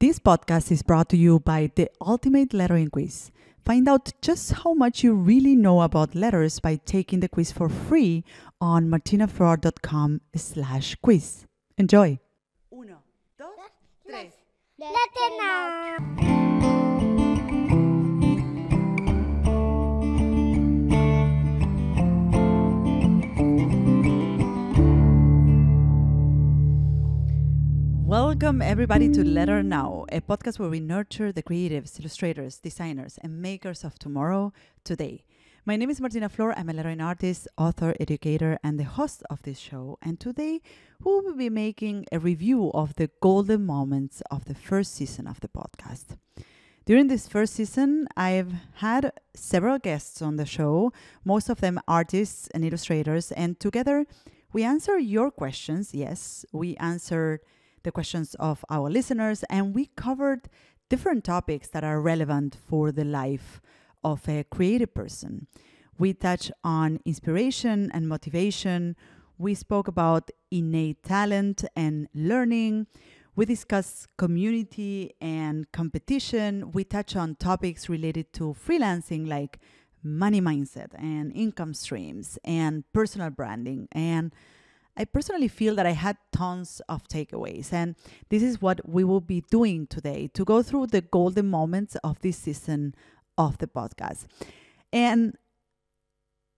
This podcast is brought to you by the Ultimate Lettering Quiz. Find out just how much you really know about letters by taking the quiz for free on martinaflor.com slash quiz. Enjoy! Uno, dos, tres. Latina. Welcome, everybody, to Letter Now, a podcast where we nurture the creatives, illustrators, designers, and makers of tomorrow today. My name is Martina Flor. I'm a lettering artist, author, educator, and the host of this show. And today we will be making a review of the golden moments of the first season of the podcast. During this first season, I've had several guests on the show, most of them artists and illustrators, and together we answer your questions. Yes, we answered the questions of our listeners, and we covered different topics that are relevant for the life of a creative person. We touched on inspiration and motivation. We spoke about innate talent and learning. We discussed community and competition. We touch on topics related to freelancing like money mindset and income streams and personal branding and I personally feel that I had tons of takeaways, and this is what we will be doing today to go through the golden moments of this season of the podcast. And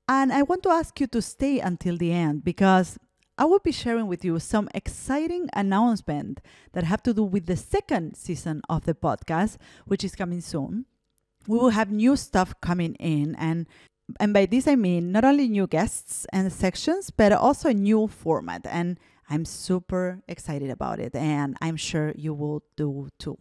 and I want to ask you to stay until the end because I will be sharing with you some exciting announcement that have to do with the second season of the podcast, which is coming soon. We will have new stuff coming in and and by this I mean not only new guests and sections, but also a new format. And I'm super excited about it, and I'm sure you will do too.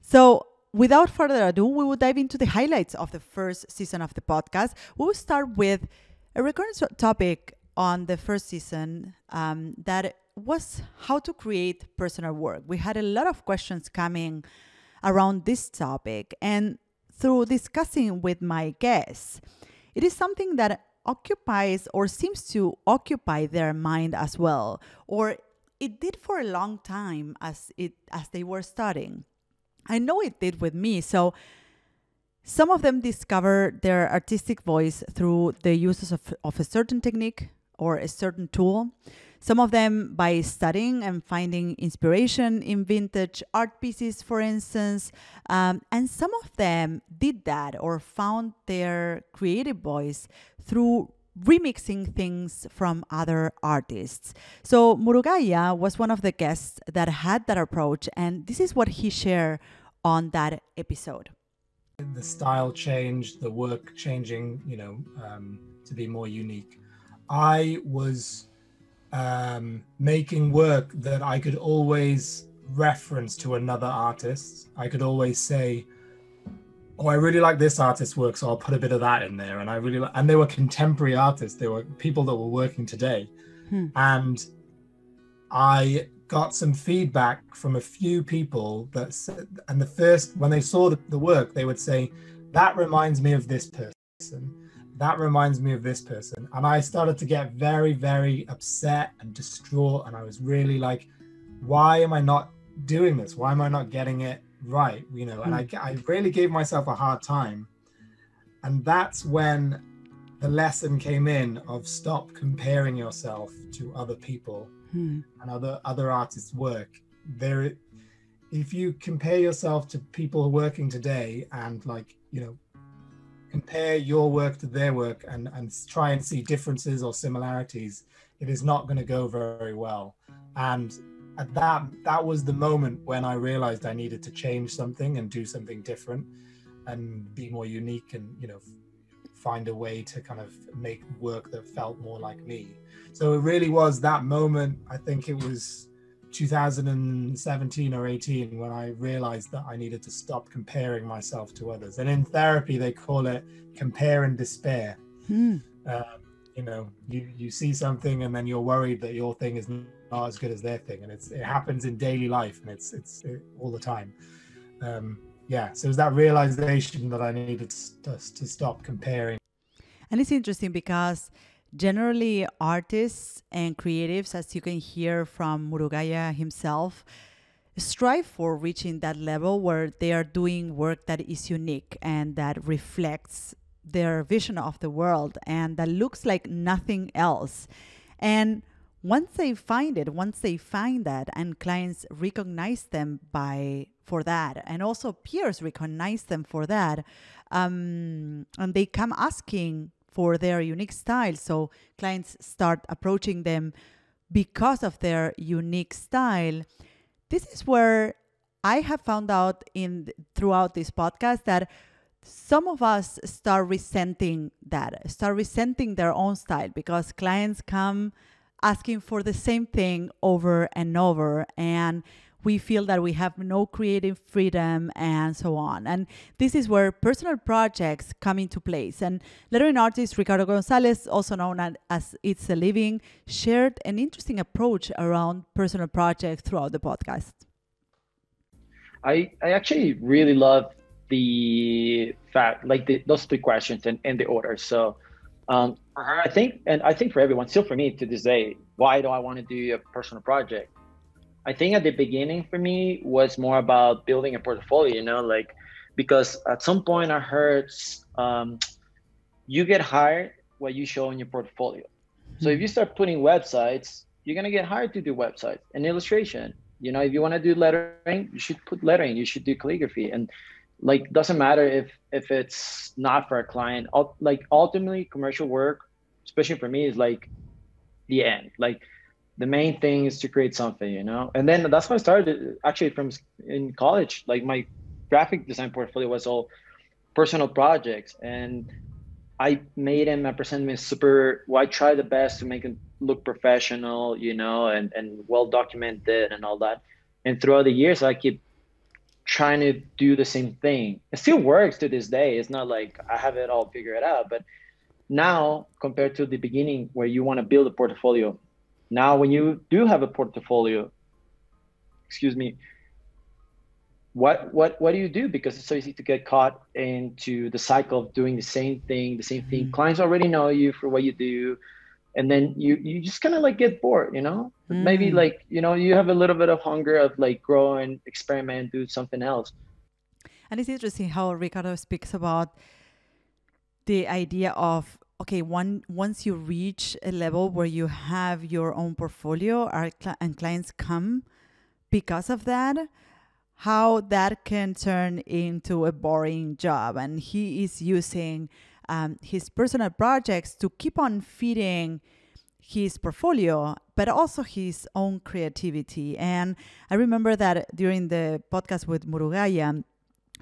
So, without further ado, we will dive into the highlights of the first season of the podcast. We will start with a recurrent topic on the first season um, that was how to create personal work. We had a lot of questions coming around this topic, and through discussing with my guests, it is something that occupies or seems to occupy their mind as well, or it did for a long time as it as they were studying. I know it did with me. So some of them discover their artistic voice through the uses of, of a certain technique or a certain tool. Some of them by studying and finding inspiration in vintage art pieces, for instance. Um, and some of them did that or found their creative voice through remixing things from other artists. So Murugaya was one of the guests that had that approach, and this is what he shared on that episode. the style changed, the work changing, you know, um, to be more unique. I was um, making work that I could always reference to another artist. I could always say, "Oh, I really like this artist's work, so I'll put a bit of that in there." And I really, and they were contemporary artists. They were people that were working today, Hmm. and I got some feedback from a few people that said, and the first when they saw the, the work, they would say, "That reminds me of this person." That reminds me of this person. And i started to get very very upset and distraught. And i was really like why am i not doing this? Why am i not getting it right? You know and i, I really gave myself a hard time. And that's when the lesson came in of stop comparing yourself to other people Hmm. and other other artists work. There if you compare yourself to people working today and like you know compare your work to their work and and try and see differences or similarities it is not going to go very well. And at that that was the moment when i realized i needed to change something and do something different and be more unique and you know find a way to kind of make work that felt more like me. So it really was that moment. I think it was 2017 or 18 when I realized that I needed to stop comparing myself to others. And in therapy, they call it compare and despair. Hmm. Um, you know, you you see something and then you're worried that your thing is not as good as their thing, and it's it happens in daily life and it's it's it, all the time. Um, yeah, so it was that realization that I needed to, to stop comparing. And it's interesting because generally artists and creatives, as you can hear from Murugaya himself, strive for reaching that level where they are doing work that is unique and that reflects their vision of the world and that looks like nothing else. And once they find it, once they find that and clients recognize them by for that and also peers recognize them for that um, and they come asking for their unique style. So clients start approaching them because of their unique style. This is where I have found out in throughout this podcast that some of us start resenting that, start resenting their own style because clients come asking for the same thing over and over. And we feel that we have no creative freedom and so on. And this is where personal projects come into place. And lettering artist Ricardo Gonzalez, also known as It's a Living, shared an interesting approach around personal projects throughout the podcast. I, I actually really love the fact, like the, those three questions and, and the order. So um, I think, and I think for everyone, still for me to this day, why do I want to do a personal project? I think at the beginning for me was more about building a portfolio, you know, like because at some point I heard um, you get hired what you show in your portfolio. So if you start putting websites, you're gonna get hired to do websites and illustration. You know, if you want to do lettering, you should put lettering. You should do calligraphy, and like doesn't matter if if it's not for a client. Like ultimately, commercial work, especially for me, is like the end. Like the main thing is to create something, you know. And then that's how I started actually from in college. Like my graphic design portfolio was all personal projects, and I made them. I presented them super. Well, I tried the best to make them look professional, you know, and and well documented and all that. And throughout the years, I keep trying to do the same thing. It still works to this day. It's not like I have it all figured out, but now compared to the beginning where you want to build a portfolio, now when you do have a portfolio, excuse me, what what what do you do because it's so easy to get caught into the cycle of doing the same thing the same thing mm-hmm. clients already know you for what you do and then you you just kind of like get bored you know mm. maybe like you know you have a little bit of hunger of like grow and experiment do something else and it's interesting how ricardo speaks about the idea of okay one once you reach a level where you have your own portfolio and clients come because of that how that can turn into a boring job. And he is using um, his personal projects to keep on feeding his portfolio, but also his own creativity. And I remember that during the podcast with Murugaya,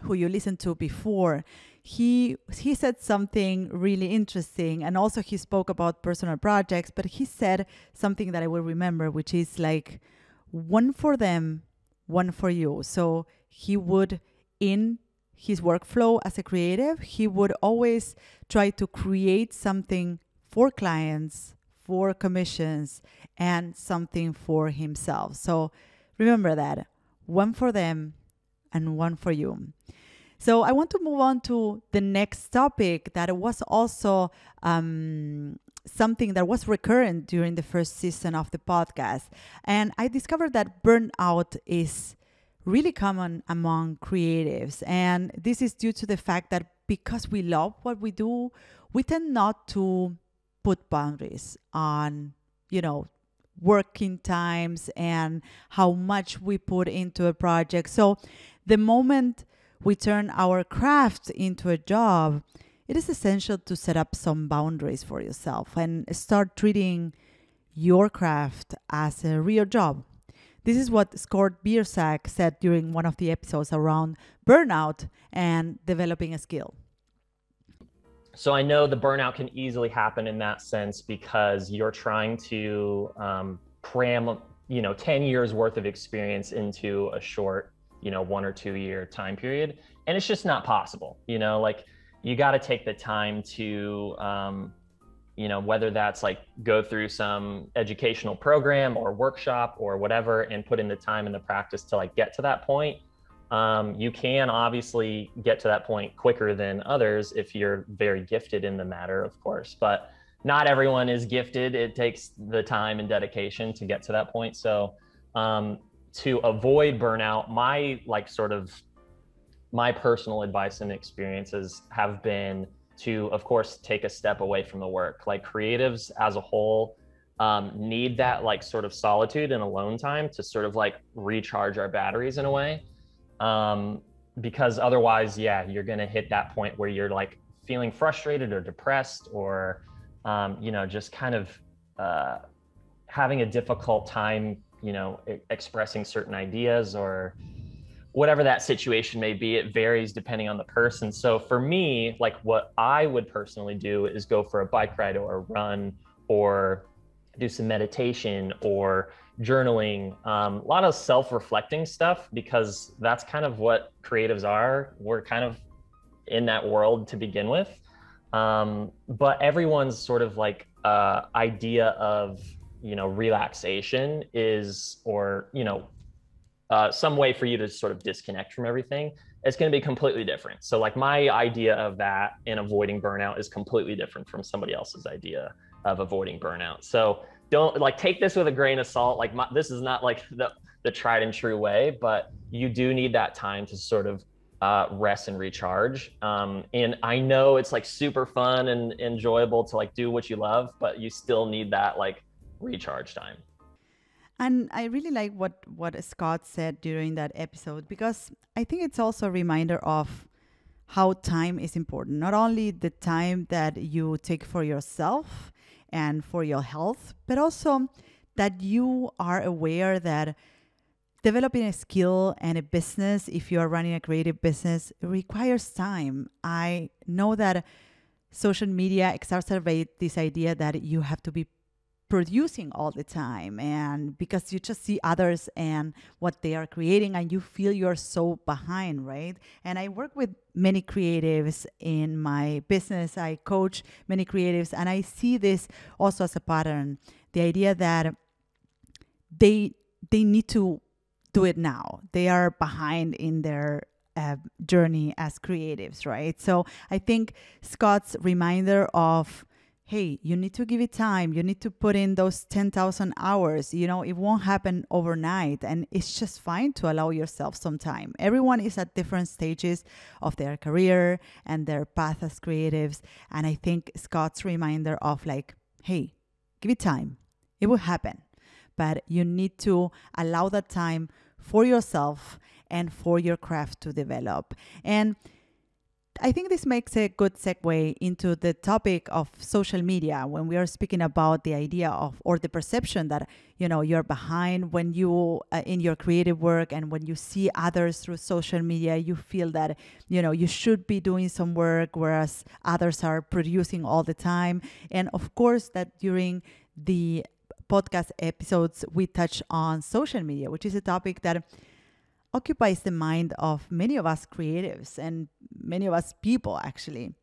who you listened to before, he he said something really interesting and also he spoke about personal projects but he said something that i will remember which is like one for them one for you. So he would, in his workflow as a creative, he would always try to create something for clients, for commissions, and something for himself. So remember that one for them and one for you. So I want to move on to the next topic that was also um, something that was recurrent during the first season of the podcast. And I discovered that burnout is really common among creatives. And this is due to the fact that because we love what we do, we tend not to put boundaries on, you know, working times and how much we put into a project. So the moment we turn our craft into a job, it is essential to set up some boundaries for yourself and start treating your craft as a real job. This is what Scott Biersack said during one of the episodes around burnout and developing a skill. So I know the burnout can easily happen in that sense because you're trying to um, cram, you know, 10 years worth of experience into a short, you know, one or two year time period. And it's just not possible, you know, like you got to take the time to, um, you know, whether that's like go through some educational program or workshop or whatever and put in the time and the practice to like get to that point. Um, you can obviously get to that point quicker than others if you're very gifted in the matter, of course, but not everyone is gifted. It takes the time and dedication to get to that point. So, um, to avoid burnout, my like sort of my personal advice and experiences have been to, of course, take a step away from the work. Like creatives as a whole um, need that like sort of solitude and alone time to sort of like recharge our batteries in a way. Um, because otherwise, yeah, you're going to hit that point where you're like feeling frustrated or depressed or, um, you know, just kind of uh, having a difficult time, you know, expressing certain ideas or, whatever that situation may be it varies depending on the person. So for me like what i would personally do is go for a bike ride or a run or do some meditation or journaling. Um, a lot of self-reflecting stuff because that's kind of what creatives are. We're kind of in that world to begin with. Um, but everyone's sort of like uh, idea of you know relaxation is or you know uh, some way for you to sort of disconnect from everything, it's going to be completely different. So, like, my idea of that in avoiding burnout is completely different from somebody else's idea of avoiding burnout. So, don't like take this with a grain of salt. Like, my, this is not like the, the tried and true way, but you do need that time to sort of uh, rest and recharge. Um, and I know it's like super fun and enjoyable to like do what you love, but you still need that like recharge time. And I really like what, what Scott said during that episode because I think it's also a reminder of how time is important. Not only the time that you take for yourself and for your health, but also that you are aware that developing a skill and a business, if you are running a creative business, requires time. I know that social media exacerbate this idea that you have to be producing all the time and because you just see others and what they are creating and you feel you're so behind right? And i work with many creatives in my business. I coach many creatives and i see this also as a pattern. The idea that they they need to do it now. They are behind in their uh, journey as creatives right? So i think scott's reminder of hey, you need to give it time. You need to put in those 10,000 hours. You know, it won't happen overnight. And it's just fine to allow yourself some time. Everyone is at different stages of their career and their path as creatives. And I think Scott's reminder of like, hey, give it time. It will happen. But you need to allow that time for yourself and for your craft to develop. And I think this makes a good segue into the topic of social media when we are speaking about the idea of or the perception that you know you're behind when you uh, in your creative work and when you see others through social media you feel that you know you should be doing some work whereas others are producing all the time. And of course that during the podcast episodes we touch on social media which is a topic that occupies the mind of many of us creatives and many of us people, actually.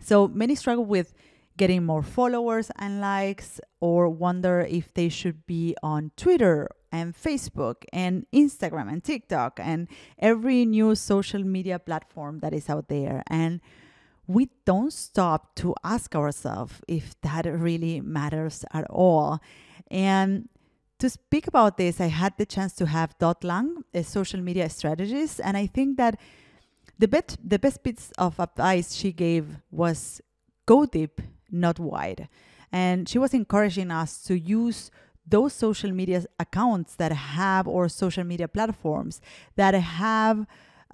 So many struggle with getting more followers and likes or wonder if they should be on Twitter and Facebook and Instagram and TikTok and every new social media platform that is out there. And we don't stop to ask ourselves if that really matters at all. And to speak about this, I had the chance to have Dot Lang, a social media strategist, and I think that the best the best bits of advice she gave was go deep, not wide. And she was encouraging us to use those social media accounts that have or social media platforms that have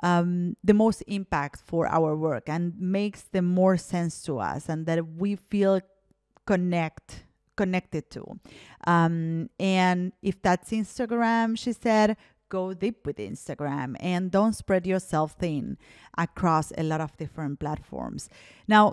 um, the most impact for our work and makes the more sense to us and that we feel connect connected to. Um, and if that's Instagram, she said, go deep with Instagram and don't spread yourself thin across a lot of different platforms. Now,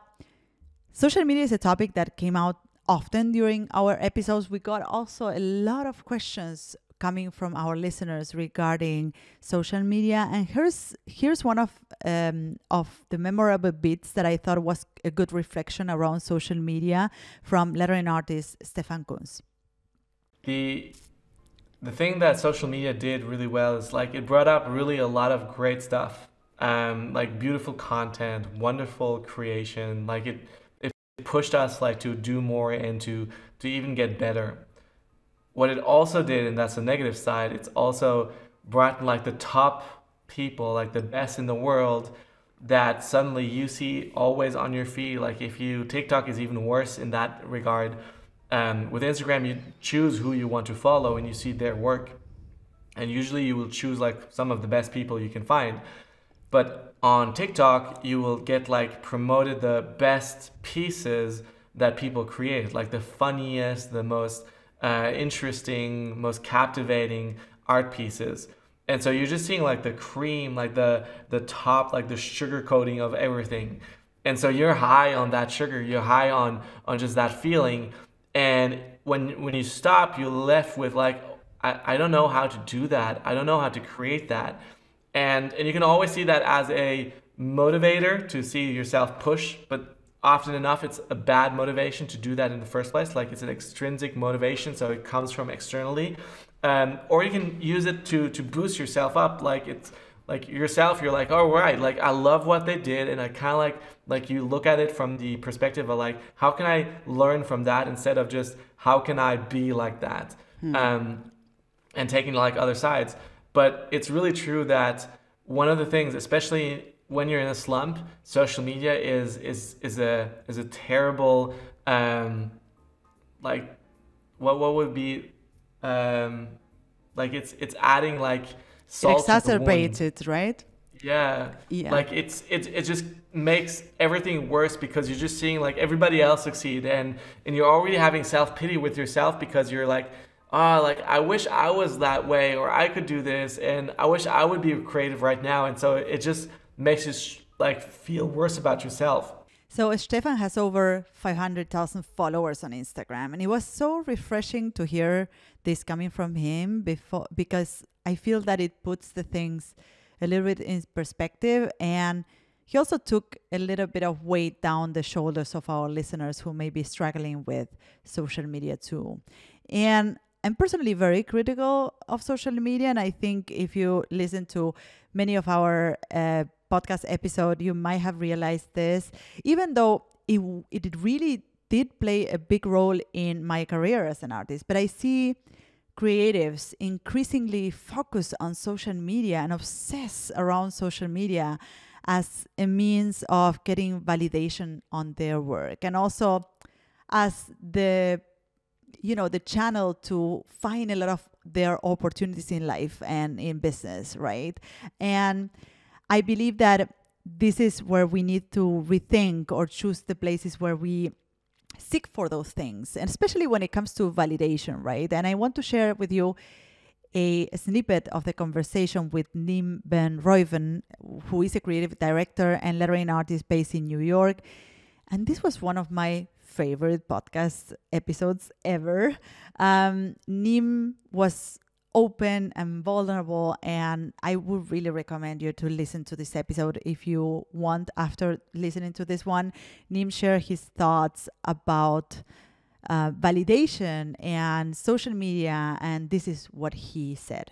social media is a topic that came out often during our episodes. We got also a lot of questions coming from our listeners regarding social media. And here's here's one of um, of the memorable bits that I thought was a good reflection around social media from lettering artist Stefan Kunz. The the thing that social media did really well is like it brought up really a lot of great stuff, um, like beautiful content, wonderful creation. Like it it pushed us like to do more and to to even get better what it also did, and that's the negative side, it's also brought like the top people, like the best in the world, that suddenly you see always on your feed. Like if you TikTok is even worse in that regard. Um, with Instagram, you choose who you want to follow and you see their work, and usually you will choose like some of the best people you can find. But on TikTok, you will get like promoted the best pieces that people create, like the funniest, the most uh, interesting, most captivating art pieces. And so you're just seeing like the cream, like the the top, like the sugar coating of everything. And so you're high on that sugar, you're high on on just that feeling. And when when you stop, you're left with like, I, I don't know how to do that. I don't know how to create that. And and you can always see that as a motivator to see yourself push, but often enough it's a bad motivation to do that in the first place. Like it's an extrinsic motivation so it comes from externally. Um, or you can use it to to boost yourself up. Like it's like yourself you're like all right like i love what they did and i kind of like like you look at it from the perspective of like how can i learn from that instead of just how can i be like that? Hmm. um, and taking like other sides. But it's really true that one of the things especially when you're in a slump, social media is is is a is a terrible um, like what what would be um, like it's it's adding like salt it exacerbates it, right? Yeah. yeah. Like it's it it just makes everything worse because you're just seeing like everybody else succeed and and you're already having self pity with yourself because you're like oh, like I wish I was that way or I could do this and I wish I would be creative right now. And so it just makes you like feel worse about yourself. So Stefan has over 500,000 followers on Instagram and it was so refreshing to hear this coming from him before because I feel that it puts the things a little bit in perspective and he also took a little bit of weight down the shoulders of our listeners who may be struggling with social media too. And I'm personally very critical of social media and I think if you listen to many of our uh, podcast episode, you might have realized this, even though it, it really did play a big role in my career as an artist. But I see creatives increasingly focus on social media and obsess around social media as a means of getting validation on their work and also as the you know the channel to find a lot of their opportunities in life and in business right and I believe that this is where we need to rethink or choose the places where we seek for those things, and especially when it comes to validation, right? And I want to share with you a, snippet of the conversation with Nim Ben Reuven, who is a creative director and lettering artist based in New York. And this was one of my favorite podcast episodes ever. Um, Nim was open and vulnerable. And I would really recommend you to listen to this episode if you want. After listening to this one, Nim shared his thoughts about uh, validation and social media, and this is what he said.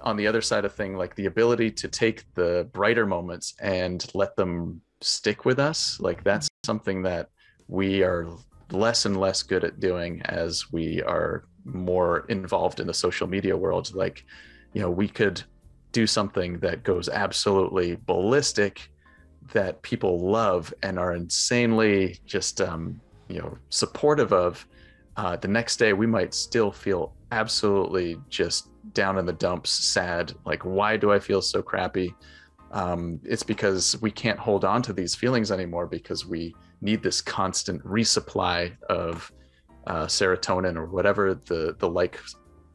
On the other side of thing, like the ability to take the brighter moments and let them stick with us, like that's something that we are less and less good at doing as we are more involved in the social media world like you know we could do something that goes absolutely ballistic that people love and are insanely just um, you know supportive of uh, the next day we might still feel absolutely just down in the dumps sad like why do i feel so crappy? Um, it's because we can't hold on to these feelings anymore because we need this constant resupply of uh, serotonin or whatever the the like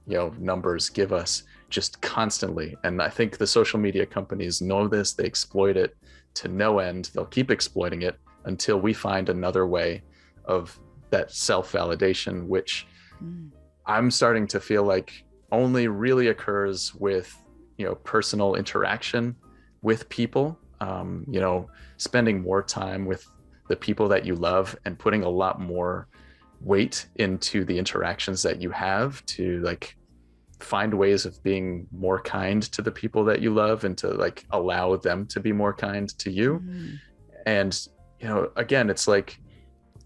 you know numbers give us just constantly. And i think the social media companies know this they exploit it to no end. They'll keep exploiting it until we find another way of that self validation which mm. i'm starting to feel like only really occurs with you know personal interaction with people. Um, you know spending more time with the people that you love and putting a lot more weight into the interactions that you have to like find ways of being more kind to the people that you love and to like allow them to be more kind to you. Mm-hmm. and you know again it's like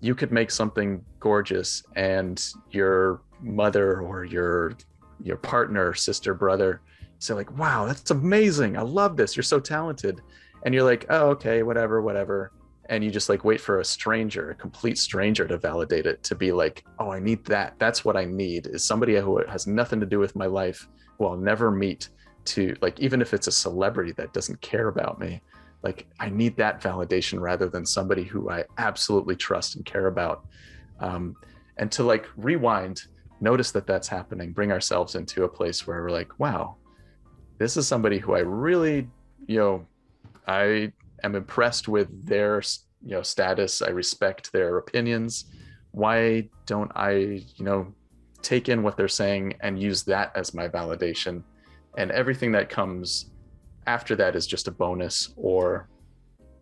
you could make something gorgeous and your mother or your your partner sister brother say like wow that's amazing. I love this. You're so talented. And you're like oh okay whatever whatever and you just like wait for a stranger a complete stranger to validate it to be like oh i need that. That's what i need is somebody who has nothing to do with my life who i'll never meet to like even if it's a celebrity that doesn't care about me like i need that validation rather than somebody who i absolutely trust and care about. Um, and to like rewind notice that that's happening bring ourselves into a place where we're like wow this is somebody who i really you know i am impressed with their you know status. I respect their opinions. Why don't i you know take in what they're saying and use that as my validation? And everything that comes after that is just a bonus or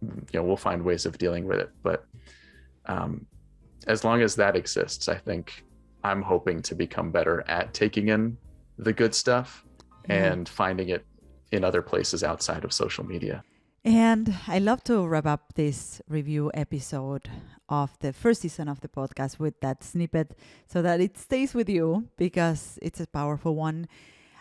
you know we'll find ways of dealing with it. But um, as long as that exists i think i'm hoping to become better at taking in the good stuff Yeah. and finding it in other places outside of social media And I love to wrap up this review episode of the first season of the podcast with that snippet so that it stays with you because it's a powerful one.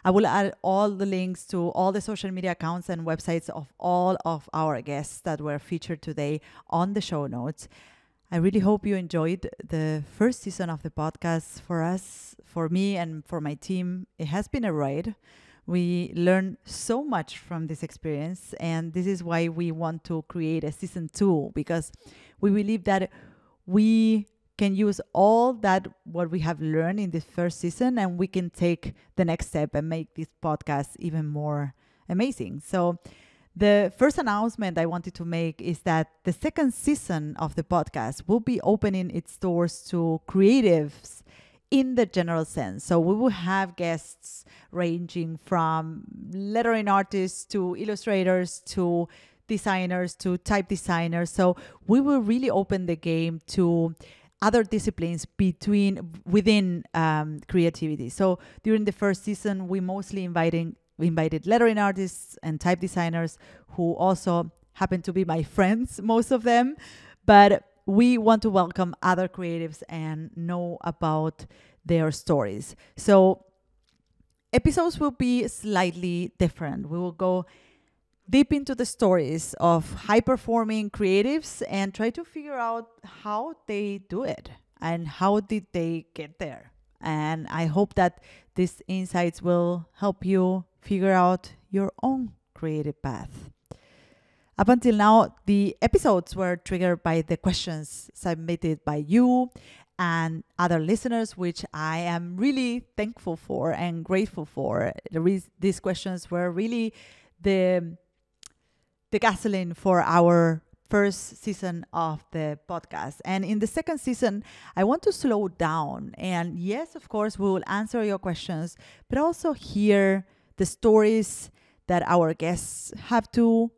I will add all the links to all the social media accounts and websites of all of our guests that were featured today on the show notes. I really hope you enjoyed the first season of the podcast. For us, for me, and for my team, it has been a ride. We learned so much from this experience, and this is why we want to create a season two because we believe that we can use all that what we have learned in this first season and we can take the next step and make this podcast even more amazing. So the first announcement I wanted to make is that the second season of the podcast will be opening its doors to creatives in the general sense. So we will have guests ranging from lettering artists to illustrators to designers to type designers. So we will really open the game to other disciplines between within um, creativity. So during the first season, we mostly inviting we invited lettering artists and type designers who also happen to be my friends, most of them. But we want to welcome other creatives and know about their stories. So episodes will be slightly different. We will go deep into the stories of high performing creatives and try to figure out how they do it and how did they get there. And I hope that these insights will help you figure out your own creative path. Up until now, the episodes were triggered by the questions submitted by you and other listeners, which I am really thankful for and grateful for. These questions were really the the gasoline for our first season of the podcast. And in the second season, I want to slow down. And yes, of course, we will answer your questions, but also hear the stories that our guests have to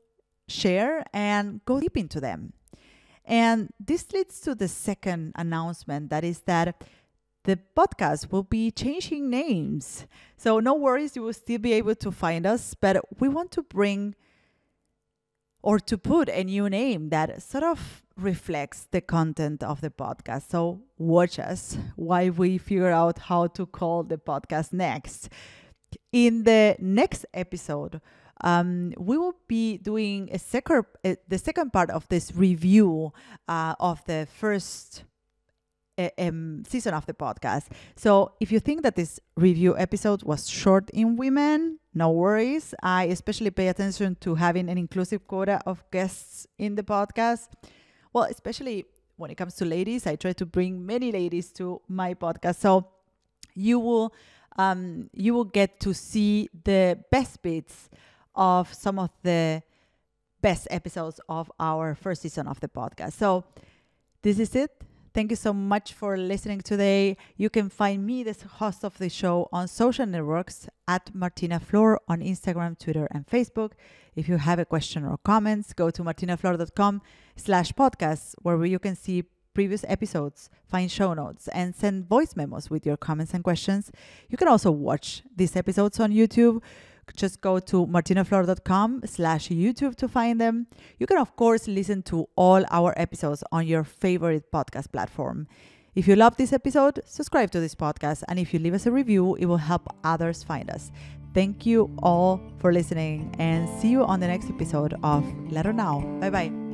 share and go deep into them. And this leads to the second announcement that is that the podcast will be changing names. So, no worries, you will still be able to find us, but we want to bring or to put a new name that sort of reflects the content of the podcast. So, watch us while we figure out how to call the podcast next. In the next episode, um, we will be doing a second, the second part of this review uh, of the first um, season of the podcast. So if you think that this review episode was short in women, no worries. I especially pay attention to having an inclusive quota of guests in the podcast. Well, especially when it comes to ladies, I try to bring many ladies to my podcast. So you will um, you will get to see the best bits of some of the best episodes of our first season of the podcast. So this is it. Thank you so much for listening today. You can find me, the host of the show, on social networks at Martina Flor on Instagram, Twitter, and Facebook. If you have a question or comments, go to martinaflor.com slash podcasts, where you can see previous episodes, find show notes, and send voice memos with your comments and questions. You can also watch these episodes on YouTube. Just go to martinaflor.com slash YouTube to find them. You can, of course, listen to all our episodes on your favorite podcast platform. If you love this episode, subscribe to this podcast. And if you leave us a review, it will help others find us. Thank you all for listening and see you on the next episode of Letter Now. Bye bye.